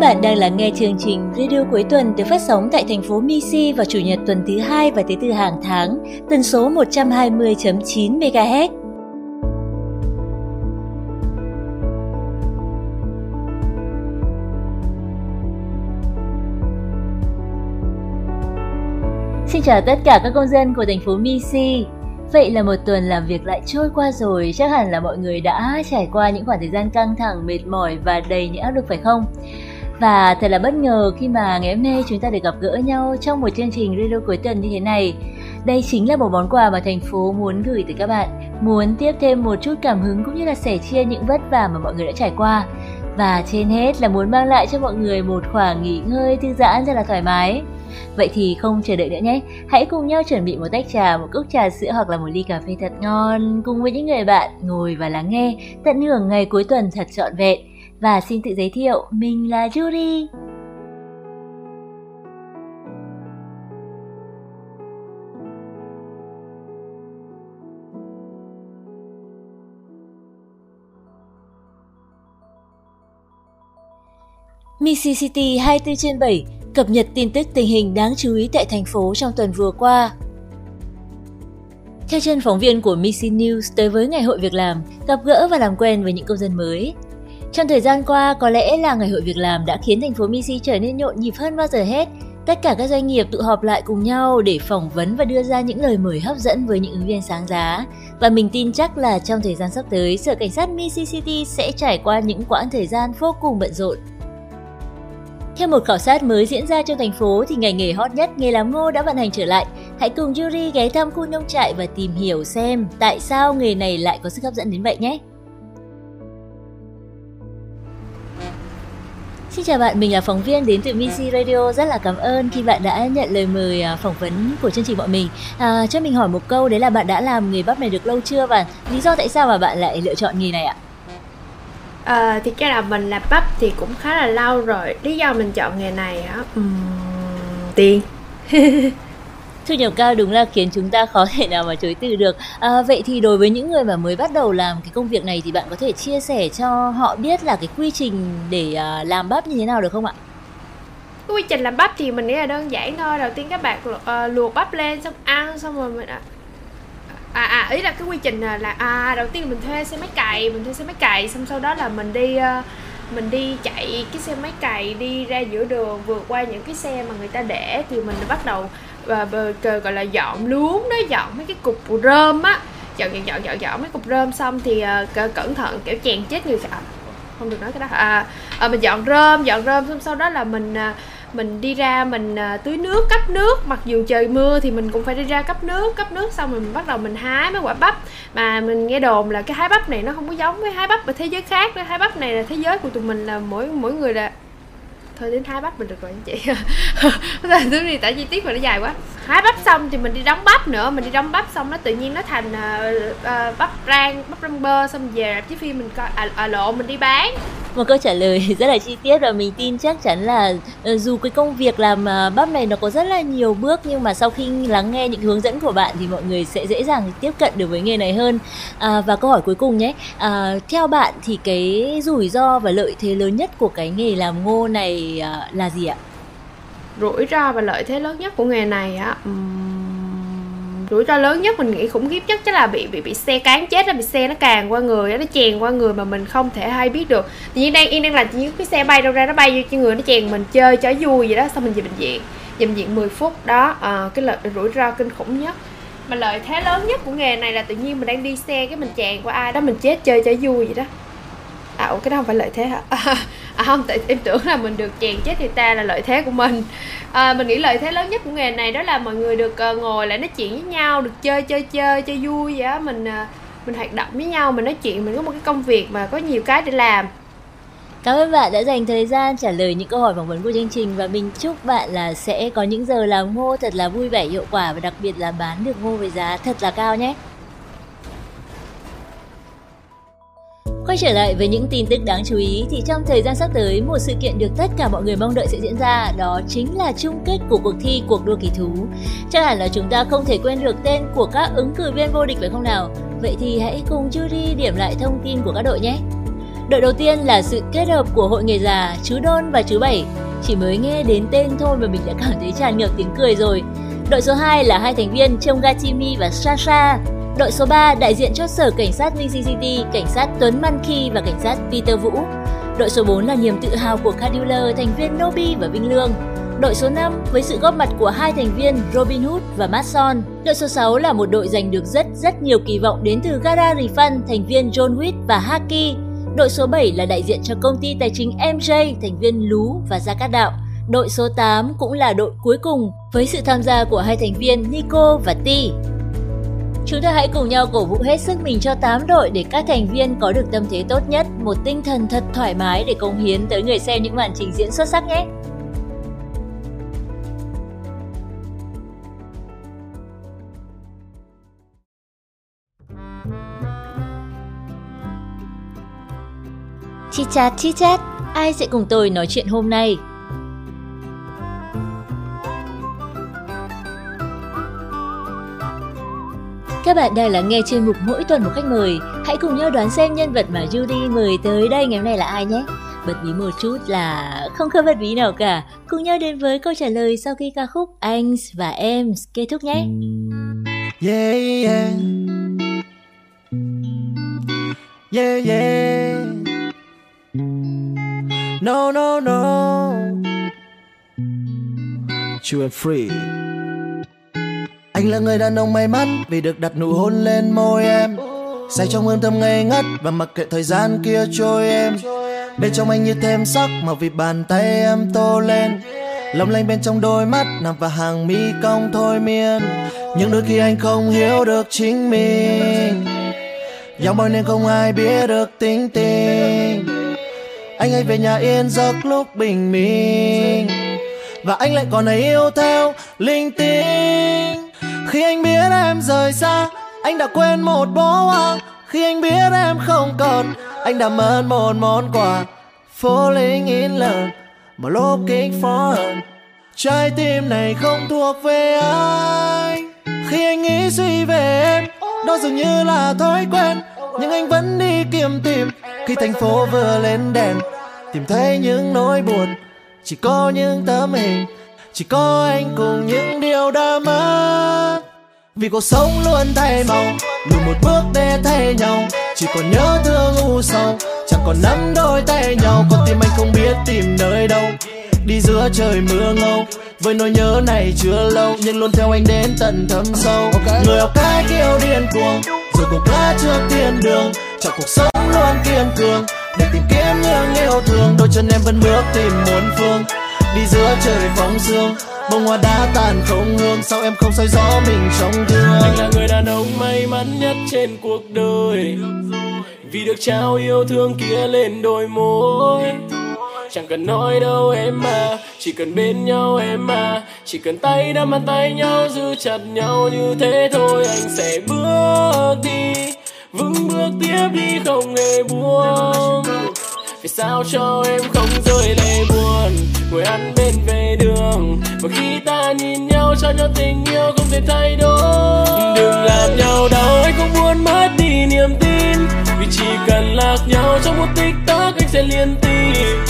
bạn đang lắng nghe chương trình Radio cuối tuần được phát sóng tại thành phố Misi vào chủ nhật tuần thứ hai và thứ tư hàng tháng, tần số 120.9 MHz. Xin chào tất cả các công dân của thành phố Misi. Vậy là một tuần làm việc lại trôi qua rồi, chắc hẳn là mọi người đã trải qua những khoảng thời gian căng thẳng, mệt mỏi và đầy những áp lực phải không? Và thật là bất ngờ khi mà ngày hôm nay chúng ta được gặp gỡ nhau trong một chương trình radio cuối tuần như thế này. Đây chính là một món quà mà thành phố muốn gửi tới các bạn, muốn tiếp thêm một chút cảm hứng cũng như là sẻ chia những vất vả mà mọi người đã trải qua. Và trên hết là muốn mang lại cho mọi người một khoảng nghỉ ngơi thư giãn rất là thoải mái. Vậy thì không chờ đợi nữa nhé, hãy cùng nhau chuẩn bị một tách trà, một cốc trà sữa hoặc là một ly cà phê thật ngon cùng với những người bạn ngồi và lắng nghe tận hưởng ngày cuối tuần thật trọn vẹn. Và xin tự giới thiệu, mình là Judy. Mississippi 24 trên 7 cập nhật tin tức tình hình đáng chú ý tại thành phố trong tuần vừa qua. Theo chân phóng viên của Missy News tới với Ngày hội Việc làm, gặp gỡ và làm quen với những công dân mới. Trong thời gian qua, có lẽ là Ngày hội Việc làm đã khiến thành phố Missy trở nên nhộn nhịp hơn bao giờ hết. Tất cả các doanh nghiệp tụ họp lại cùng nhau để phỏng vấn và đưa ra những lời mời hấp dẫn với những ứng viên sáng giá. Và mình tin chắc là trong thời gian sắp tới, Sở Cảnh sát Missy City sẽ trải qua những quãng thời gian vô cùng bận rộn. Theo một khảo sát mới diễn ra trong thành phố thì ngành nghề hot nhất nghề làm ngô đã vận hành trở lại. Hãy cùng Yuri ghé thăm khu nông trại và tìm hiểu xem tại sao nghề này lại có sức hấp dẫn đến vậy nhé. Xin chào bạn, mình là phóng viên đến từ Misi Radio. Rất là cảm ơn khi bạn đã nhận lời mời à, phỏng vấn của chương trình bọn mình. À, cho mình hỏi một câu, đấy là bạn đã làm nghề bắp này được lâu chưa và lý do tại sao mà bạn lại lựa chọn nghề này ạ? À, thì cái là mình làm bắp thì cũng khá là lâu rồi lý do mình chọn nghề này á um, tiền thu nhập cao đúng là khiến chúng ta khó thể nào mà chối từ được. À, vậy thì đối với những người mà mới bắt đầu làm cái công việc này thì bạn có thể chia sẻ cho họ biết là cái quy trình để uh, làm bắp như thế nào được không ạ? Cái quy trình làm bắp thì mình nghĩ là đơn giản thôi. Đầu tiên các bạn uh, ờ, luộc bắp lên xong ăn xong rồi mình à à, à ý là cái quy trình là à đầu tiên mình thuê xe máy cày mình thuê xe máy cày xong sau đó là mình đi uh, mình đi chạy cái xe máy cày đi ra giữa đường vượt qua những cái xe mà người ta để thì mình bắt đầu và uh, gọi là dọn luống đó dọn mấy cái cục rơm á. Dọn dọn dọn dọn dọn mấy cục rơm xong thì uh, cẩn thận kiểu chèn chết người à, không được nói cái đó. À, à mình dọn rơm dọn rơm xong sau đó là mình à, mình đi ra mình à, tưới nước cấp nước. Mặc dù trời mưa thì mình cũng phải đi ra cấp nước cấp nước xong rồi mình bắt đầu mình hái mấy quả bắp. Mà mình nghe đồn là cái hái bắp này nó không có giống với hái bắp ở thế giới khác nữa. Hái bắp này là thế giới của tụi mình là mỗi mỗi người là thôi đến hái bắp mình được rồi anh chị. Thứ gì tại chi tiết mà nó dài quá. Hái bắp xong thì mình đi đóng bắp nữa mình đi đóng bắp xong nó tự nhiên nó thành uh, uh, bắp rang bắp rang bơ xong về rạp chiếu phim mình coi. À, à lộ mình đi bán. Một câu trả lời rất là chi tiết và mình tin chắc chắn là ờ, dù cái công việc làm bắp này nó có rất là nhiều bước nhưng mà sau khi lắng nghe những hướng dẫn của bạn thì mọi người sẽ dễ dàng tiếp cận được với nghề này hơn. À, và câu hỏi cuối cùng nhé. À, theo bạn thì cái rủi ro và lợi thế lớn nhất của cái nghề làm ngô này Ờ, là gì ạ? Rủi ro và lợi thế lớn nhất của nghề này á um, rủi ro lớn nhất mình nghĩ khủng khiếp nhất chắc là bị bị bị xe cán chết là bị xe nó càng qua người nó chèn qua người mà mình không thể hay biết được. Tự nhiên đang yên đang là những cái xe bay đâu ra nó bay vô cho người nó chèn mình chơi cho vui vậy đó xong mình về bệnh viện về bệnh viện 10 phút. Đó à, cái lợi rủi ro kinh khủng nhất. Mà lợi thế lớn nhất của nghề này là tự nhiên mình đang đi xe cái mình chèn qua ai đó mình chết chơi cho vui vậy đó à ủa cái đó không phải lợi thế hả? À không tại em tưởng là mình được chèn chết thì ta là lợi thế của mình. À, mình nghĩ lợi thế lớn nhất của nghề này đó là mọi người được uh, ngồi lại nói chuyện với nhau được chơi chơi chơi chơi vui vậy á. Mình uh, mình hoạt động với nhau mình nói chuyện mình có một cái công việc mà có nhiều cái để làm. Cảm ơn bạn đã dành thời gian trả lời những câu hỏi phỏng vấn của chương trình và mình chúc bạn là sẽ có những giờ làm ngô thật là vui vẻ hiệu quả và đặc biệt là bán được ngô với giá thật là cao nhé. Quay trở lại với những tin tức đáng chú ý thì trong thời gian sắp tới, một sự kiện được tất cả mọi người mong đợi sẽ diễn ra, đó chính là chung kết của cuộc thi cuộc đua kỳ thú. Chắc hẳn là chúng ta không thể quên được tên của các ứng cử viên vô địch phải không nào? Vậy thì hãy cùng Judy điểm lại thông tin của các đội nhé. Đội đầu tiên là sự kết hợp của hội nghề già, chú Đôn và chú Bảy. Chỉ mới nghe đến tên thôi mà mình đã cảm thấy tràn ngập tiếng cười rồi. Đội số 2 là hai thành viên Trông Gatimi và Sasha. Đội số 3 đại diện cho sở cảnh sát Ninh City, cảnh sát Tuấn Manki và cảnh sát Peter Vũ. Đội số 4 là niềm tự hào của Caduler, thành viên Nobi và Vinh Lương. Đội số 5 với sự góp mặt của hai thành viên Robin Hood và Mason. Đội số 6 là một đội giành được rất rất nhiều kỳ vọng đến từ Gara Refund, thành viên John Witt và Haki. Đội số 7 là đại diện cho công ty tài chính MJ, thành viên Lú và Gia Cát Đạo. Đội số 8 cũng là đội cuối cùng với sự tham gia của hai thành viên Nico và Ti. Chúng ta hãy cùng nhau cổ vũ hết sức mình cho 8 đội để các thành viên có được tâm thế tốt nhất, một tinh thần thật thoải mái để cống hiến tới người xem những màn trình diễn xuất sắc nhé. Chit chat chit chat, ai sẽ cùng tôi nói chuyện hôm nay? Các bạn đang lắng nghe chuyên mục mỗi tuần một khách mời. Hãy cùng nhau đoán xem nhân vật mà Judy mời tới đây ngày hôm nay là ai nhé. Bật bí một chút là không có bật bí nào cả. Cùng nhau đến với câu trả lời sau khi ca khúc Anh và Em kết thúc nhé. Yeah, yeah. Yeah, yeah. No, no, no. You are free. Anh là người đàn ông may mắn vì được đặt nụ hôn lên môi em. Say trong hương thơm ngây ngất và mặc kệ thời gian kia trôi em. Bên trong anh như thêm sắc mà vì bàn tay em tô lên. Lòng lanh bên trong đôi mắt nằm vào hàng mi cong thôi miên. Nhưng đôi khi anh không hiểu được chính mình. Dòng bao nên không ai biết được tính tình. Anh ấy về nhà yên giấc lúc bình minh. Và anh lại còn này yêu theo linh tinh khi anh biết em rời xa, anh đã quên một bó hoa. Khi anh biết em không còn, anh đã mất một món quà. Falling in love mà looking for her trái tim này không thuộc về anh. Khi anh nghĩ suy về em, đó dường như là thói quen. Nhưng anh vẫn đi kiếm tìm, khi thành phố vừa lên đèn. Tìm thấy những nỗi buồn, chỉ có những tấm hình chỉ có anh cùng những điều đã mất. Vì cuộc sống luôn thay màu lùi một bước để thay nhau. Chỉ còn nhớ thương u sầu chẳng còn nắm đôi tay nhau. Con tim anh không biết tìm nơi đâu đi giữa trời mưa ngâu. Với nỗi nhớ này chưa lâu nhưng luôn theo anh đến tận thâm sâu. Okay. người học cái kêu điên cuồng rồi gục lá trước thiên đường. Chọn cuộc sống luôn kiên cường để tìm kiếm những yêu thương. Đôi chân em vẫn bước tìm muôn phương đi giữa trời phóng sương, bông hoa đã tàn không hương. Sao em không soi gió mình trong gương. anh là người đàn ông may mắn nhất trên cuộc đời. Vì được trao yêu thương kia lên đôi môi. Chẳng cần nói đâu em mà chỉ cần bên nhau em mà chỉ cần tay nắm bàn tay nhau giữ chặt nhau như thế thôi, anh sẽ bước đi. Vững bước tiếp đi, không hề buông. Vì sao cho em không rơi lệ buồn? Ngồi ăn bên về đường. Và khi ta nhìn nhau cho nhau tình yêu không thể thay đổi. Đừng làm nhau đau anh không muốn mất đi niềm tin. Vì chỉ cần lạc nhau trong một tích tắc anh sẽ liên tìm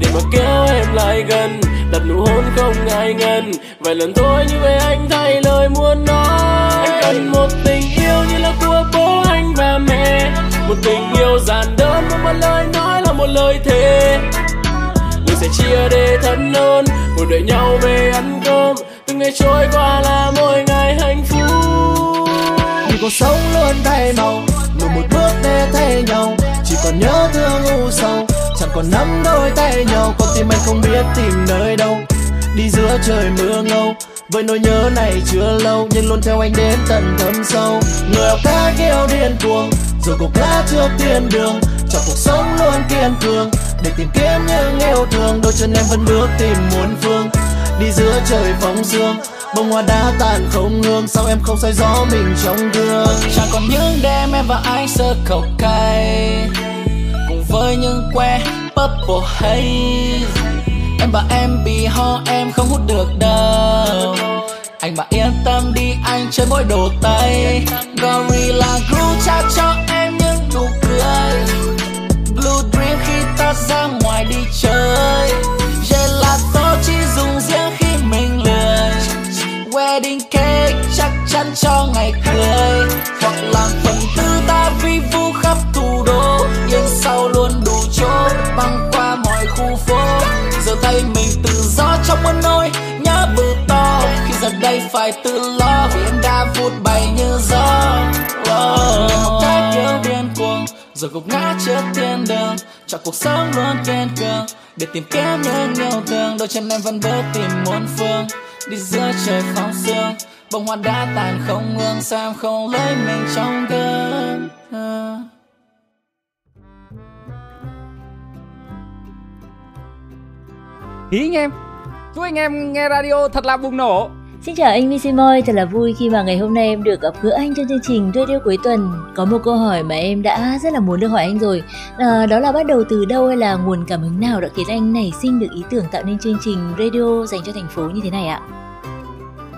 để mà kéo em lại gần đặt nụ hôn không ngại ngần. Vài lần thôi như vậy anh thay lời muốn nói. Anh cần một tình yêu như là của bố anh và mẹ. Một tình yêu giản đơn một, một lời nói là một lời thề chia để thân hơn ngồi đợi nhau về ăn cơm, từng ngày trôi qua là mỗi ngày hạnh phúc. Vì cuộc sống luôn thay màu, lùi một bước để thay nhau. Chỉ còn nhớ thương u sầu, chẳng còn nắm đôi tay nhau. Con tim anh không biết tìm nơi đâu, đi giữa trời mưa ngâu. Với nỗi nhớ này chưa lâu, nhưng luôn theo anh đến tận thâm sâu. Người học ca kêu điên cuồng, rồi cuộc lá trước tiên đường. Chọn cuộc sống luôn kiên cường để tìm kiếm những yêu thương, đôi chân em vẫn bước tìm muôn phương. Đi giữa trời phóng sương bông hoa đã tàn không hương. Sao em không xoay gió mình trong gương? Chẳng còn những đêm em và anh sơ khẩu cay. Cùng với những que purple haze. Em và em bị ho, em không hút được đâu anh mà yên tâm đi, anh chơi mỗi đồ tay. Gorilla glue trao cho em những nụ cười ta ra ngoài đi chơi. Gelato chỉ dùng riêng khi mình lười. Wedding cake chắc chắn cho ngày cưới. Hoặc làm phần tư ta vi vu khắp thủ đô. Yên sau luôn đủ chỗ băng qua mọi khu phố. Giờ tay mình tự do trong muôn nôi nhớ bự to Khi giờ đây phải tự lo vì em đã vụt bay như gió. Rồi gục ngã trước thiên đường cho cuộc sống luôn kiên cường. Để tìm kiếm những yêu thương, đôi chân em vẫn bước tìm muôn phương. Đi giữa trời phong sương bông hoa đã tàn không hương, sao em không lấy mình trong gương Ý anh em Chúc anh em nghe radio thật là bùng nổ. Xin chào anh Missy Moi, thật là vui khi mà ngày hôm nay em được gặp gỡ anh trong chương trình Radio cuối tuần. Có một câu hỏi mà em đã rất là muốn được hỏi anh rồi, à, đó là bắt đầu từ đâu hay là nguồn cảm hứng nào đã khiến anh nảy sinh được ý tưởng tạo nên chương trình radio dành cho thành phố như thế này ạ?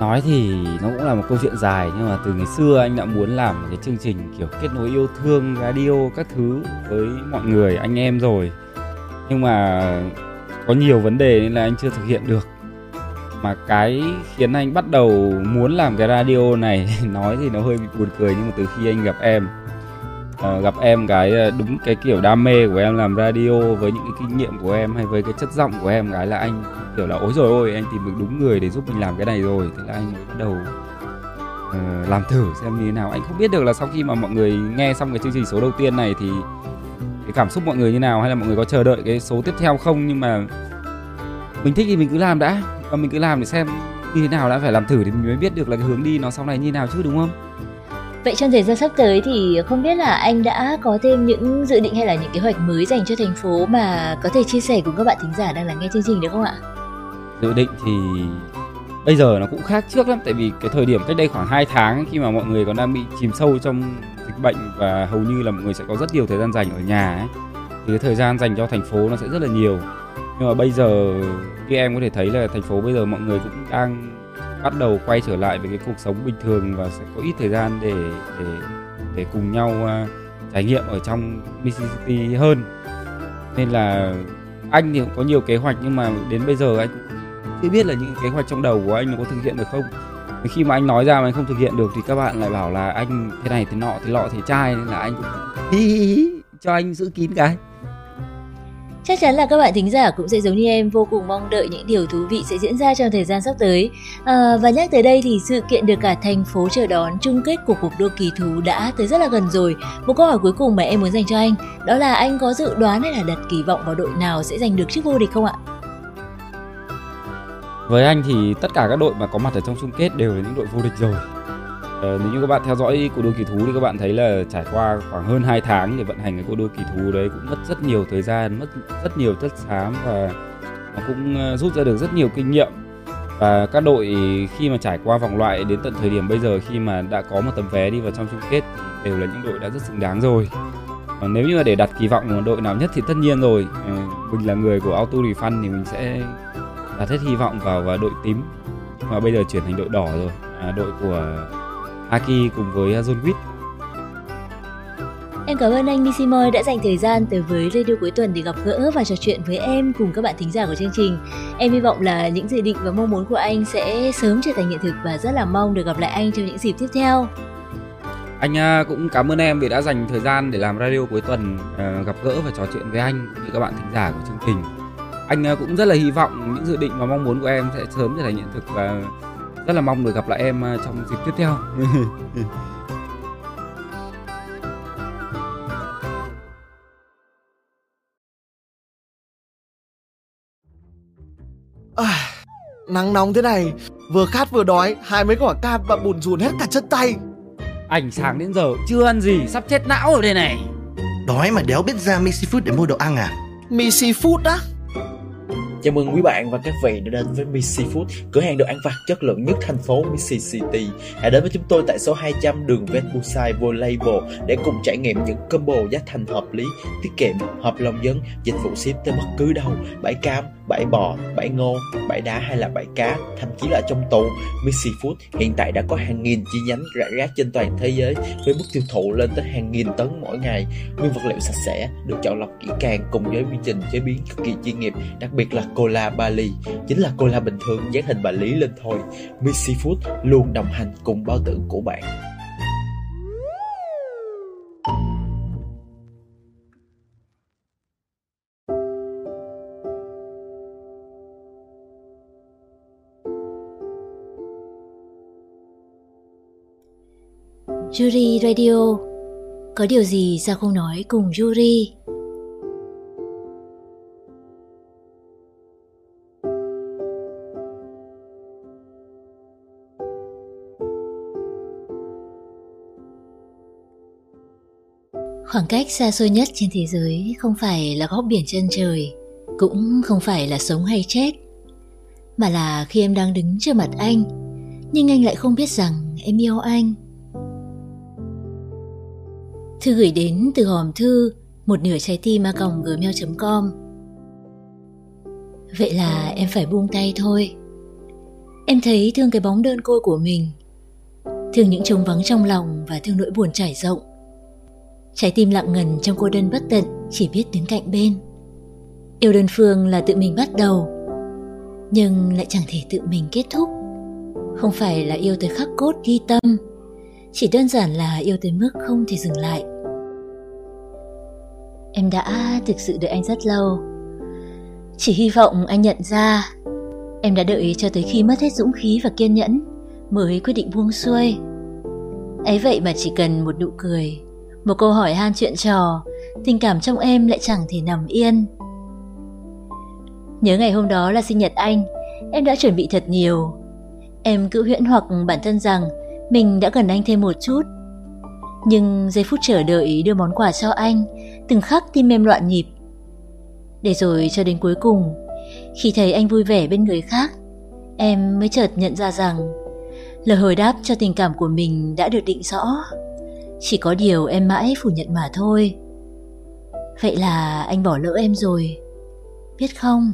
Nói thì nó cũng là một câu chuyện dài nhưng mà từ ngày xưa anh đã muốn làm một cái chương trình kiểu kết nối yêu thương radio các thứ với mọi người anh em rồi. Nhưng mà có nhiều vấn đề nên là anh chưa thực hiện được mà cái khiến anh bắt đầu muốn làm cái radio này nói thì nó hơi bị buồn cười nhưng mà từ khi anh gặp em uh, gặp em cái ờ, đúng cái kiểu đam mê của em làm radio với những cái kinh nghiệm của em hay với cái chất giọng của em cái là anh kiểu là ối rồi ôi anh tìm được đúng người để giúp mình làm cái này rồi. Thế là anh mới bắt đầu uh, làm thử xem như thế nào. Anh không biết được là sau khi mà mọi người nghe xong cái chương trình số đầu tiên này thì cái cảm xúc mọi người như nào hay là mọi người có chờ đợi cái số tiếp theo không? Nhưng mà mình thích thì mình cứ làm đã và mình cứ làm để xem như thế nào đã phải làm thử thì mình mới biết được là cái hướng đi nó sau này như nào chứ đúng không Vậy trong thời gian sắp tới thì không biết là anh đã có thêm những dự định hay là những kế hoạch mới dành cho thành phố mà có thể chia sẻ cùng các bạn thính giả đang lắng nghe chương trình được không ạ? Dự định thì bây giờ nó cũng khác trước lắm tại vì cái thời điểm cách đây khoảng 2 tháng khi mà mọi người còn đang bị chìm sâu trong dịch bệnh và hầu như là mọi người sẽ có rất nhiều thời gian dành ở nhà ấy thì cái thời gian dành cho thành phố nó sẽ rất là nhiều nhưng mà bây giờ khi em có thể thấy là thành phố bây giờ mọi người cũng đang bắt đầu quay trở lại với cái cuộc sống bình thường và sẽ có ít thời gian để để để cùng nhau uh, trải nghiệm ở trong Mississippi hơn. Nên là anh thì cũng có nhiều kế hoạch nhưng mà đến bây giờ anh chưa biết là những kế hoạch trong đầu của anh nó có thực hiện được không. Khi mà anh nói ra mà anh không thực hiện được thì các bạn lại bảo là anh thế này thế nọ thế lọ thế trai nên là anh cũng cho anh giữ kín cái. Chắc chắn là các bạn thính giả cũng sẽ giống như em vô cùng mong đợi những điều thú vị sẽ diễn ra trong thời gian sắp tới. À, và nhắc tới đây thì sự kiện được cả thành phố chờ đón chung kết của cuộc đua kỳ thú đã tới rất là gần rồi. Một câu hỏi cuối cùng mà em muốn dành cho anh đó là anh có dự đoán hay là đặt kỳ vọng vào đội nào sẽ giành được chức vô địch không ạ? Với anh thì tất cả các đội mà có mặt ở trong chung kết đều là những đội vô địch rồi Ờ, nếu như các bạn theo dõi cuộc đua kỳ thú thì các bạn thấy là trải qua khoảng hơn 2 tháng để vận hành cái cuộc đua kỳ thú đấy cũng mất rất nhiều thời gian, mất rất nhiều chất xám và nó cũng ờ, rút ra được rất nhiều kinh nghiệm. Và các đội khi mà trải qua vòng loại đến tận thời điểm bây giờ khi mà đã có một tấm vé đi vào trong chung kết thì đều là những đội đã rất xứng đáng rồi. Còn nếu như mà để đặt kỳ vọng vào đội nào nhất thì tất nhiên rồi. Ờ, mình là người của auto refund thì mình sẽ đặt hết hy vọng vào vào đội tím. Mà bây giờ chuyển thành đội đỏ rồi. À, đội của Aki cùng với uh, John Wick. Em cảm ơn anh Nishimoy đã dành thời gian tới với Radio cuối tuần để gặp gỡ và trò chuyện với em cùng các bạn thính giả của chương trình. Em hy vọng là những dự định và mong muốn của anh sẽ sớm trở thành hiện thực và rất là mong được gặp lại anh trong những dịp tiếp theo. Anh uh, cũng cảm ơn em vì đã dành thời gian để làm radio cuối tuần uh, gặp gỡ và trò chuyện với anh cũng như các bạn thính giả của chương trình. Anh cũng rất là hy vọng những dự định và mong muốn của em sẽ sớm trở thành hiện thực và rất là mong được gặp lại em ờ, trong dịp tiếp theo. À, nắng nóng thế này vừa khát vừa đói hai mấy quả cam và bùn rùn hết cả chân tay. Ảnh sáng đến giờ chưa ăn gì sắp chết não ở đây này. Đói mà đéo biết ra Missy Food để mua đồ ăn à? Mì seafood á Chào mừng quý bạn và các vị đã đến với Missy Food, cửa hàng đồ ăn vặt chất lượng nhất thành phố Missy City. Hãy đến với chúng tôi tại số 200 đường Vespucci vô Label để cùng trải nghiệm những combo giá thành hợp lý, tiết kiệm, hợp lòng dân, dịch vụ ship tới bất cứ đâu, bãi cam, bãi bò, bãi ngô, bãi đá hay là bãi cá, thậm chí là trong tù, Missy Food hiện tại đã có hàng nghìn chi nhánh rải rác trên toàn thế giới với mức tiêu thụ lên tới hàng nghìn tấn mỗi ngày. Nguyên vật liệu sạch sẽ, được chọn lọc kỹ càng cùng với quy trình chế biến cực kỳ chuyên nghiệp, đặc biệt là cola Bali, chính là cola bình thường dán hình bà Lý lên thôi. Missy Food luôn đồng hành cùng bao tử của bạn. Yuri Radio Có điều gì sao không nói cùng Yuri Khoảng cách xa xôi nhất trên thế giới không phải là góc biển chân trời, cũng không phải là sống hay chết, mà là khi em đang đứng trước mặt anh, nhưng anh lại không biết rằng em yêu anh. Thư gửi đến từ hòm thư một nửa trái tim a còng gmail.com Vậy là em phải buông tay thôi. Em thấy thương cái bóng đơn côi của mình, thương những trống vắng trong lòng và thương nỗi buồn trải rộng Trái tim lặng ngần trong cô đơn bất tận chỉ biết đứng cạnh bên. Yêu đơn phương là tự mình bắt đầu, nhưng lại chẳng thể tự mình kết thúc. Không phải là yêu tới khắc cốt ghi tâm, chỉ đơn giản là yêu tới mức không thể dừng lại. Em đã thực sự đợi anh rất lâu. Chỉ hy vọng anh nhận ra em đã đợi cho tới khi mất hết dũng khí và kiên nhẫn mới quyết định buông xuôi. Ấy vậy mà chỉ cần một nụ cười một câu hỏi han chuyện trò, tình cảm trong em lại chẳng thể nằm yên. Nhớ ngày hôm đó là sinh nhật anh, em đã chuẩn bị thật nhiều. Em cứ huyễn hoặc bản thân rằng mình đã gần anh thêm một chút. Nhưng giây phút chờ đợi đưa món quà cho anh, từng khắc tim em loạn nhịp. Để rồi cho đến cuối cùng, khi thấy anh vui vẻ bên người khác, em mới chợt nhận ra rằng lời hồi đáp cho tình cảm của mình đã được định rõ. Chỉ có điều em mãi phủ nhận mà thôi Vậy là anh bỏ lỡ em rồi, Biết không?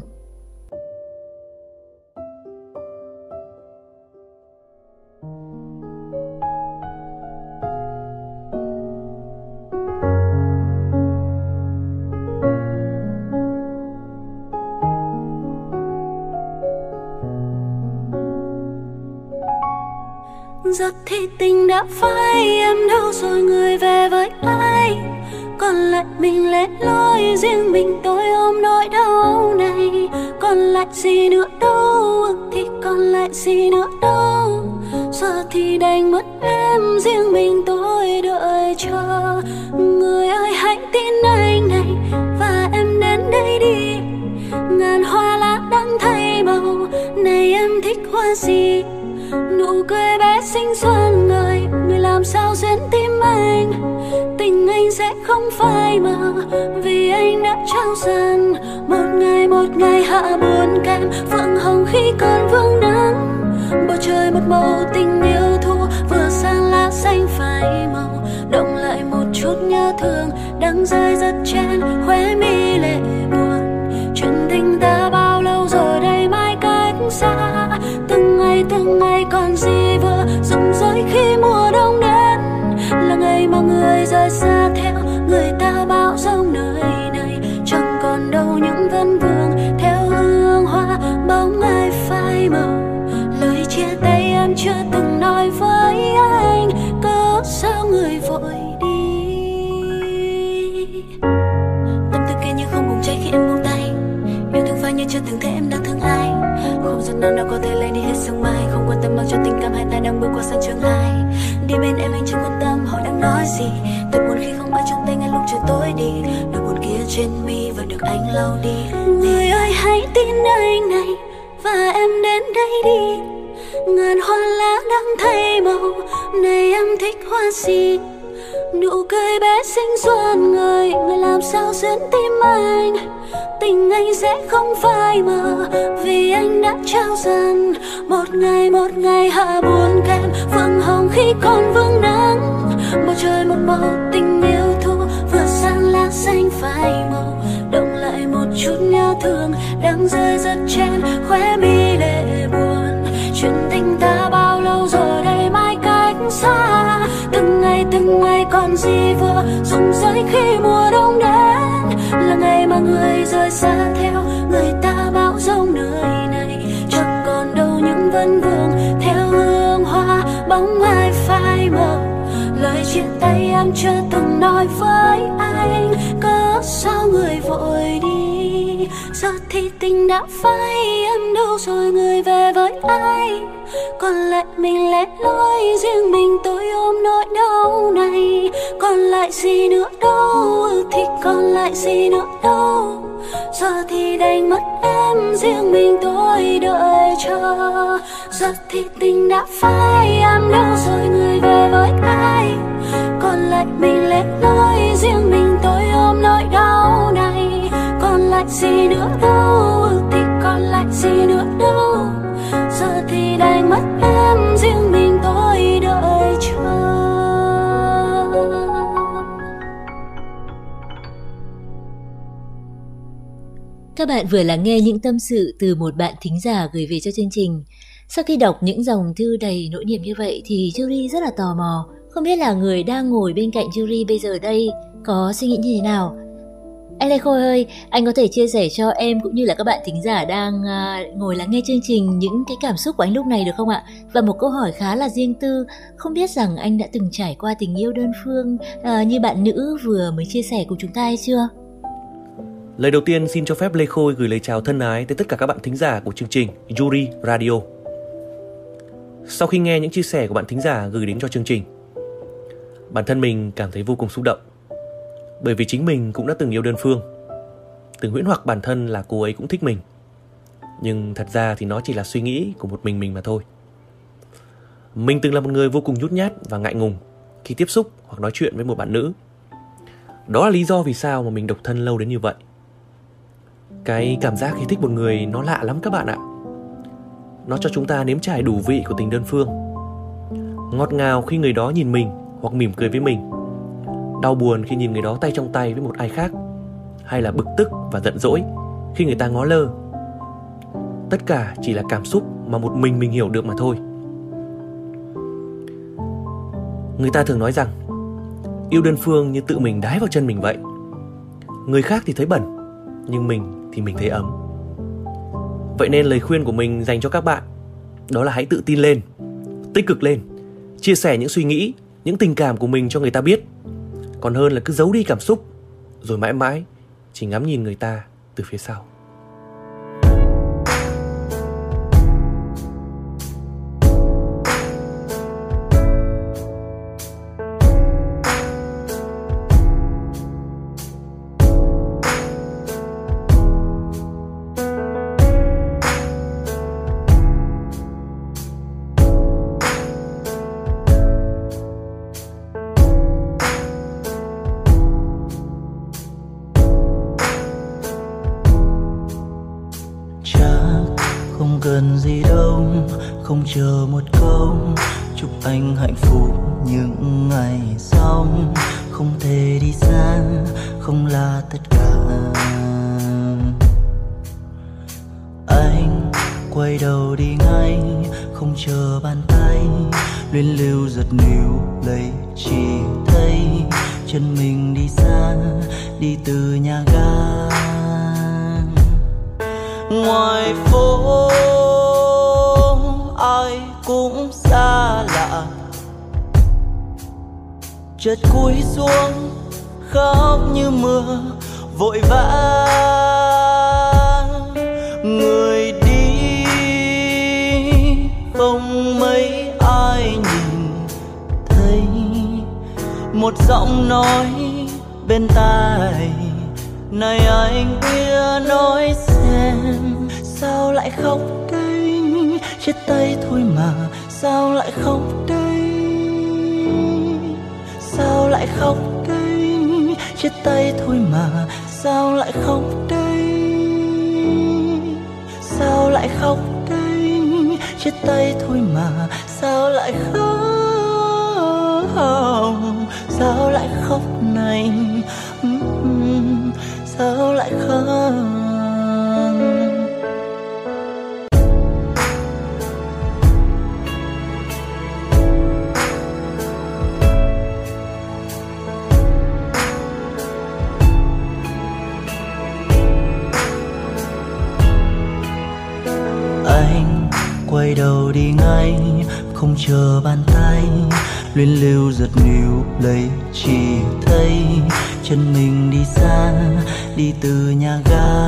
giấc thì tình đã phai em đâu rồi người về với ai? Còn lại mình lẻ loi, riêng mình tôi ôm nỗi đau này. Còn lại gì nữa đâu, thì còn lại gì nữa đâu. Giờ thì đành mất em, riêng mình tôi đợi chờ. Người ơi, hãy tin anh này, và em đến đây đi. Ngàn hoa lá đang thay màu, này em thích hoa gì? Nụ cười bé xinh xuân làm sao xuyến tim anh? Tình anh sẽ không phai mờ, vì anh đã trao dần. Một ngày một ngày hạ buồn kèm phượng hồng khi còn vương nắng. Bầu trời một màu tình yêu thu, vừa sang lá xanh phai màu. Động lại một chút nhớ thương đang rơi rất chen, khóe mi lệ buồn rời xa theo người ta bao dung nơi này. Chẳng còn đâu những vân vương theo hương hoa bóng ai phai màu. Lời chia tay em chưa từng nói với anh cớ sao người vội đi? Tâm tư kia như không bùng cháy khi em buông tay. Yêu thương phai như chưa từng thấy em đã thương ai. Không giọt nào nào có thể lấy đi hết sương mai. Không quan tâm bao cho tình cảm hai ta đang bước qua sân trường hai đi bên em, anh chẳng quan tâm họ đang nói gì. Tôi buồn khi không ai trong tay ngay lúc trời tối đi. Nỗi buồn kia trên mi và được anh lau đi. Người ơi, hãy tin anh này và em đến đây đi. Ngàn hoa lá đang thay màu, này em thích hoa gì? Nụ cười bé xinh xoan người người làm sao xuyến tim anh? Tình anh sẽ không phai mờ, vì anh đã trao dần. Một ngày một ngày hạ buồn kem vầng hồng khi còn vương nắng. Bầu trời, một màu tình yêu thu vừa sang lá xanh phai màu. Động lại một chút nhớ thương, đang rơi rất trên khóe mi lệ gì vừa rụng rơi khi mùa đông đến. Là ngày mà người rời xa theo, người ta bão giông nơi này. Chẳng còn đâu những vân vương theo hương hoa, bóng ai phai mờ. Lời chia tay em chưa từng nói với anh. Cớ sao người vội đi? Giờ thì tình đã phai, em đâu rồi người về với ai? Còn lại mình lẻ loi, riêng mình tôi ôm nỗi đau này. Còn lại gì nữa đâu, thì còn lại gì nữa đâu. Giờ thì đành mất em, riêng mình tôi đợi chờ. Giờ thì tình đã phai, em đâu rồi người về với ai? Còn lại mình lẻ loi, riêng mình tôi ôm nỗi đau này. Còn lại gì nữa đâu, thì còn lại gì nữa đâu mất em riêng mình tôi đợi chờ Các bạn vừa lắng nghe những tâm sự từ một bạn thính giả gửi về cho chương trình. Sau khi đọc những dòng thư đầy nỗi niềm như vậy thì Yuri rất là tò mò, không biết là người đang ngồi bên cạnh Yuri bây giờ đây có suy nghĩ như thế nào. Anh Lê Khôi ơi, anh có thể chia sẻ cho em cũng như là các bạn thính giả đang à, ngồi lắng nghe chương trình những cái cảm xúc của anh lúc này được không ạ? Và một câu hỏi khá là riêng tư, không biết rằng anh đã từng trải qua tình yêu đơn phương à, như bạn nữ vừa mới chia sẻ cùng chúng ta hay chưa? Lời đầu tiên xin cho phép Lê Khôi gửi lời chào thân ái tới tất cả các bạn thính giả của chương trình Yuri Radio. Sau khi nghe những chia sẻ của bạn thính giả gửi đến cho chương trình, bản thân mình cảm thấy vô cùng xúc động. Bởi vì chính mình cũng đã từng yêu đơn phương, từng huyễn hoặc bản thân là cô ấy cũng thích mình. Nhưng thật ra thì nó chỉ là suy nghĩ của một mình mình mà thôi. Mình từng là một người vô cùng nhút nhát và ngại ngùng khi tiếp xúc hoặc nói chuyện với một bạn nữ. Đó là lý do vì sao mà mình độc thân lâu đến như vậy. Cái cảm giác khi thích một người nó lạ lắm các bạn ạ. Nó cho chúng ta nếm trải đủ vị của tình đơn phương. Ngọt ngào khi người đó nhìn mình hoặc mỉm cười với mình. Đau buồn khi nhìn người đó tay trong tay với một ai khác. Hay là bực tức và giận dỗi khi người ta ngó lơ. Tất cả chỉ là cảm xúc mà một mình mình hiểu được mà thôi. Người ta thường nói rằng yêu đơn phương như tự mình đái vào chân mình vậy. Người khác thì thấy bẩn, nhưng mình thì mình thấy ấm. Vậy nên lời khuyên của mình dành cho các bạn đó là hãy tự tin lên, tích cực lên, chia sẻ những suy nghĩ, những tình cảm của mình cho người ta biết. Còn hơn là cứ giấu đi cảm xúc, rồi mãi mãi chỉ ngắm nhìn người ta từ phía sau. Từ ngoài phố, ai cũng xa lạ. Chợt cúi xuống, khóc như mưa, vội vã. Người đi, không mấy ai nhìn thấy. Một giọng nói bên tai này anh kia nói xem, sao lại khóc đây? Chia tay thôi mà, sao lại khóc đây? Sao lại khóc đây? Chia tay thôi mà, sao lại khóc đây? Sao lại khóc đây? Chia tay thôi mà, sao lại khóc? Sao lại khóc này? sao lại không? Quay đầu đi ngay, không chờ bàn tay. Luyến lưu giật níu lấy chỉ thấy chân mình đi từ nhà ga.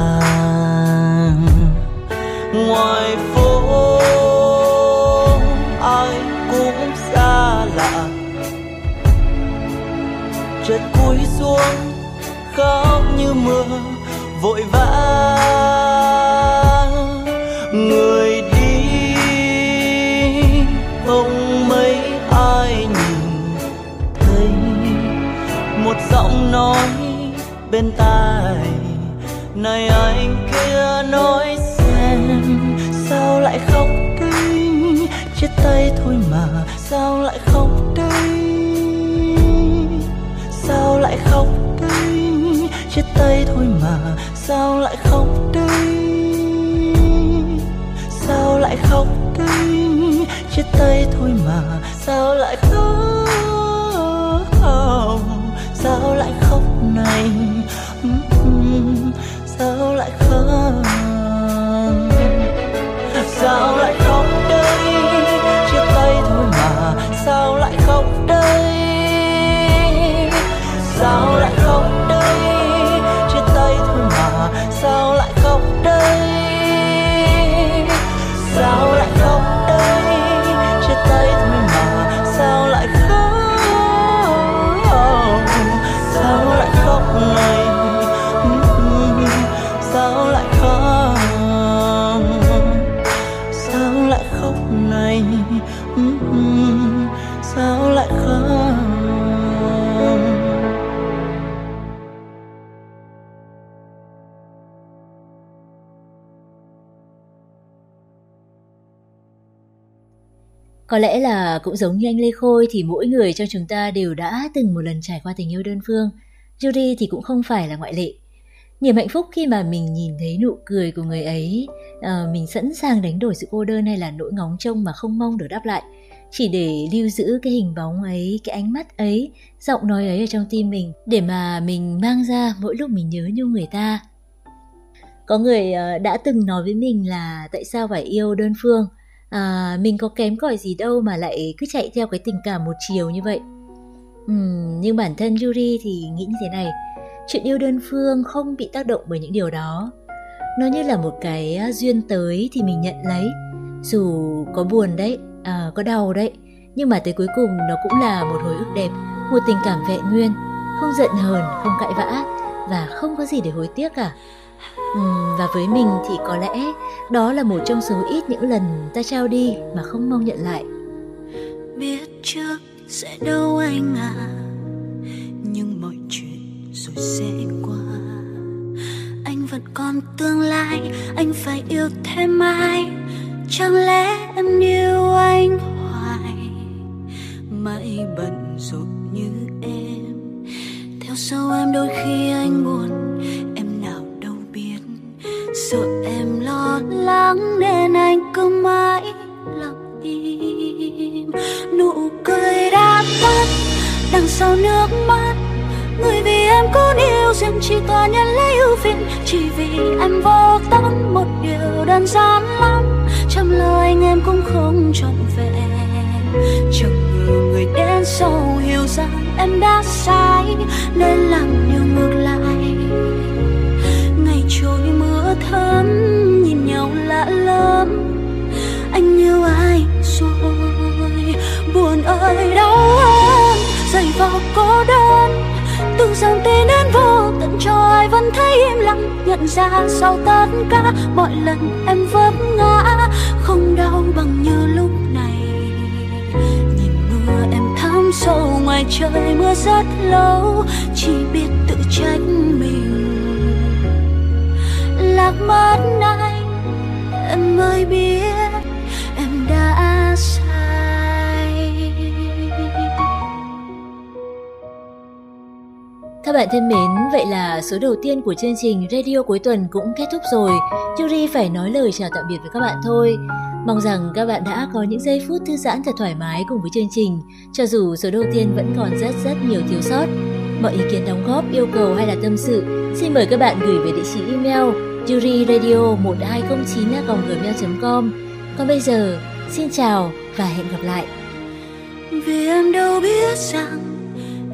Tay thôi mà, sao lại khóc đây sao lại khóc đây Chia tay thôi mà, sao lại khóc đây sao lại khóc đây Chia tay thôi mà, sao lại khóc? Sao lại khóc này? Sao lại không Có lẽ là cũng giống như anh Lê Khôi thì mỗi người trong chúng ta đều đã từng một lần trải qua tình yêu đơn phương. Judy thì cũng không phải là ngoại lệ. Niềm hạnh phúc khi mà mình nhìn thấy nụ cười của người ấy, à, mình sẵn sàng đánh đổi sự cô đơn hay là nỗi ngóng trông mà không mong được đáp lại. Chỉ để lưu giữ cái hình bóng ấy, cái ánh mắt ấy, giọng nói ấy ở trong tim mình để mà mình mang ra mỗi lúc mình nhớ nhung người ta. Có người ờ, đã từng nói với mình là tại sao phải yêu đơn phương? À, mình có kém cỏi gì đâu mà lại cứ chạy theo cái tình cảm một chiều như vậy. Uhm, nhưng bản thân Yuri thì nghĩ như thế này chuyện yêu đơn phương không bị tác động bởi những điều đó. Nó như là một cái ờ, duyên tới thì mình nhận lấy dù có buồn đấy à, có đau đấy. Nhưng mà tới cuối cùng nó cũng là một hồi ức đẹp một tình cảm vẹn nguyên không giận hờn không cãi vã và không có gì để hối tiếc cả. Uhm, và với mình thì có lẽ đó là một trong số ít những lần ta trao đi mà không mong nhận lại. Biết trước sẽ đâu anh à nhưng mọi chuyện rồi sẽ qua. Anh vẫn còn tương lai anh phải yêu thêm ai? Chẳng lẽ em yêu anh hoài? Mãi bận rộn như em. Theo sau em đôi khi anh buồn, em nào đâu biết. Sợ em lo lắng nên anh cứ mãi lặng im. Nụ cười đã tắt, đằng sau nước mắt. Người vì em cố yêu riêng, chỉ toàn nhận lấy ưu phiền. Chỉ vì em vô tâm, một điều đơn giản lắm trăm lời anh em cũng không trọn vẹn. Chẳng ngờ người đến sau hiểu rằng em đã sai, nên làm điều ngược lại. Ngày trôi mưa thấm, nhìn nhau lạ lắm anh yêu ai rồi? Buồn ơi, đau ơi dày vào cô đơn. Từng dòng tin đến vô tận cho ai vẫn thấy im lặng. Nhận ra sau tất cả, mọi lần em vấp ngã không đau bằng như lúc này. Nhìn mưa em thắm sâu ngoài trời, mưa rất lâu, chỉ biết tự trách mình. Lạc mất anh, em mới biết. Các bạn thân mến, vậy là số đầu tiên của chương trình Radio cuối tuần cũng kết thúc rồi. Yuri phải nói lời chào tạm biệt với các bạn thôi. Mong rằng các bạn đã có những giây phút thư giãn thật thoải mái cùng với chương trình, cho dù số đầu tiên vẫn còn rất rất nhiều thiếu sót. Mọi ý kiến đóng góp, yêu cầu hay là tâm sự, xin mời các bạn gửi về địa chỉ email Yuri Radio 1209 gmail.com. Còn bây giờ, xin chào và hẹn gặp lại. Vì em đâu biết rằng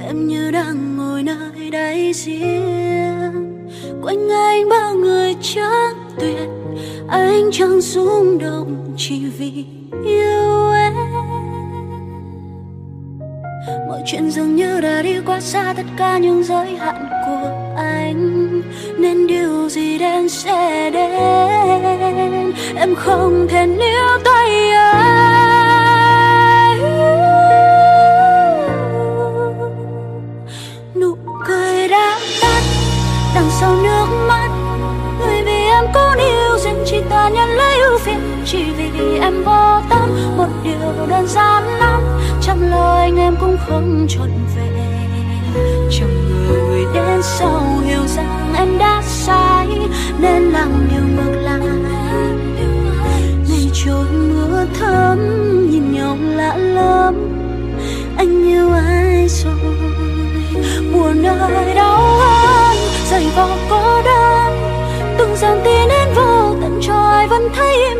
em như đang ngồi nơi đây riêng. Quanh anh bao người chắc tuyệt anh chẳng rung động chỉ vì yêu em. Mọi chuyện dường như đã đi quá xa, tất cả những giới hạn của anh, nên điều gì đến sẽ đến. Em không thể níu tay anh. Chỉ vì em vô tâm. Một điều đơn giản lắm, trăm lời anh em cũng không trọn vẹn chẳng ngờ người đến sau hiểu rằng em đã sai nên làm điều ngược lại ngày trôi mưa thấm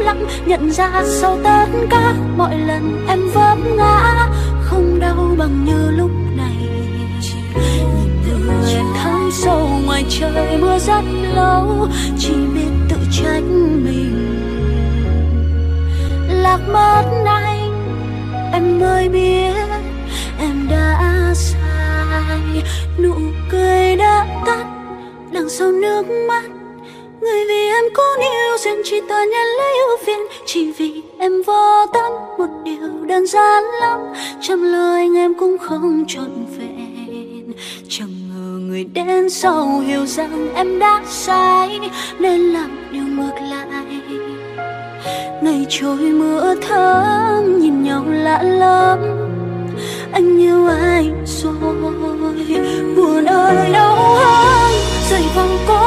lắm, nhận ra sau tất cả mọi lần em vấp ngã, không đau bằng như lúc này. Nhìn từ em thắm sâu ngoài trời mưa rất lâu, chỉ biết tự trách mình. Lạc mất anh, em mới biết em đã sai. Nụ cười đã tắt, đằng sau nước mắt người vì em cố yêu duyên chỉ toàn nhân lấy ưu phiền. Chỉ vì em vô tâm một điều đơn giản lắm. Trăm lời anh em cũng không trọn vẹn. Chẳng ngờ người đến sau hiểu rằng em đã sai nên làm điều ngược lại. Ngày trôi mưa thấm nhìn nhau lạ lắm. Anh yêu ai rồi? Buồn ơi, đau hơn. Dày vòng cô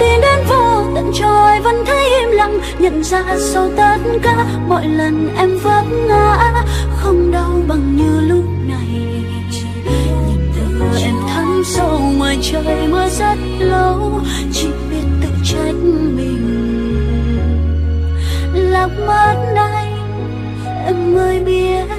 tin đến vô tận trời, vẫn thấy im lặng, nhận ra sau tất cả mọi lần em vấp ngã, không đau bằng như lúc này. Nhìn từ em thắm sâu ngoài trời mưa rất lâu, chỉ biết tự trách mình. Lạc mất anh em mới biết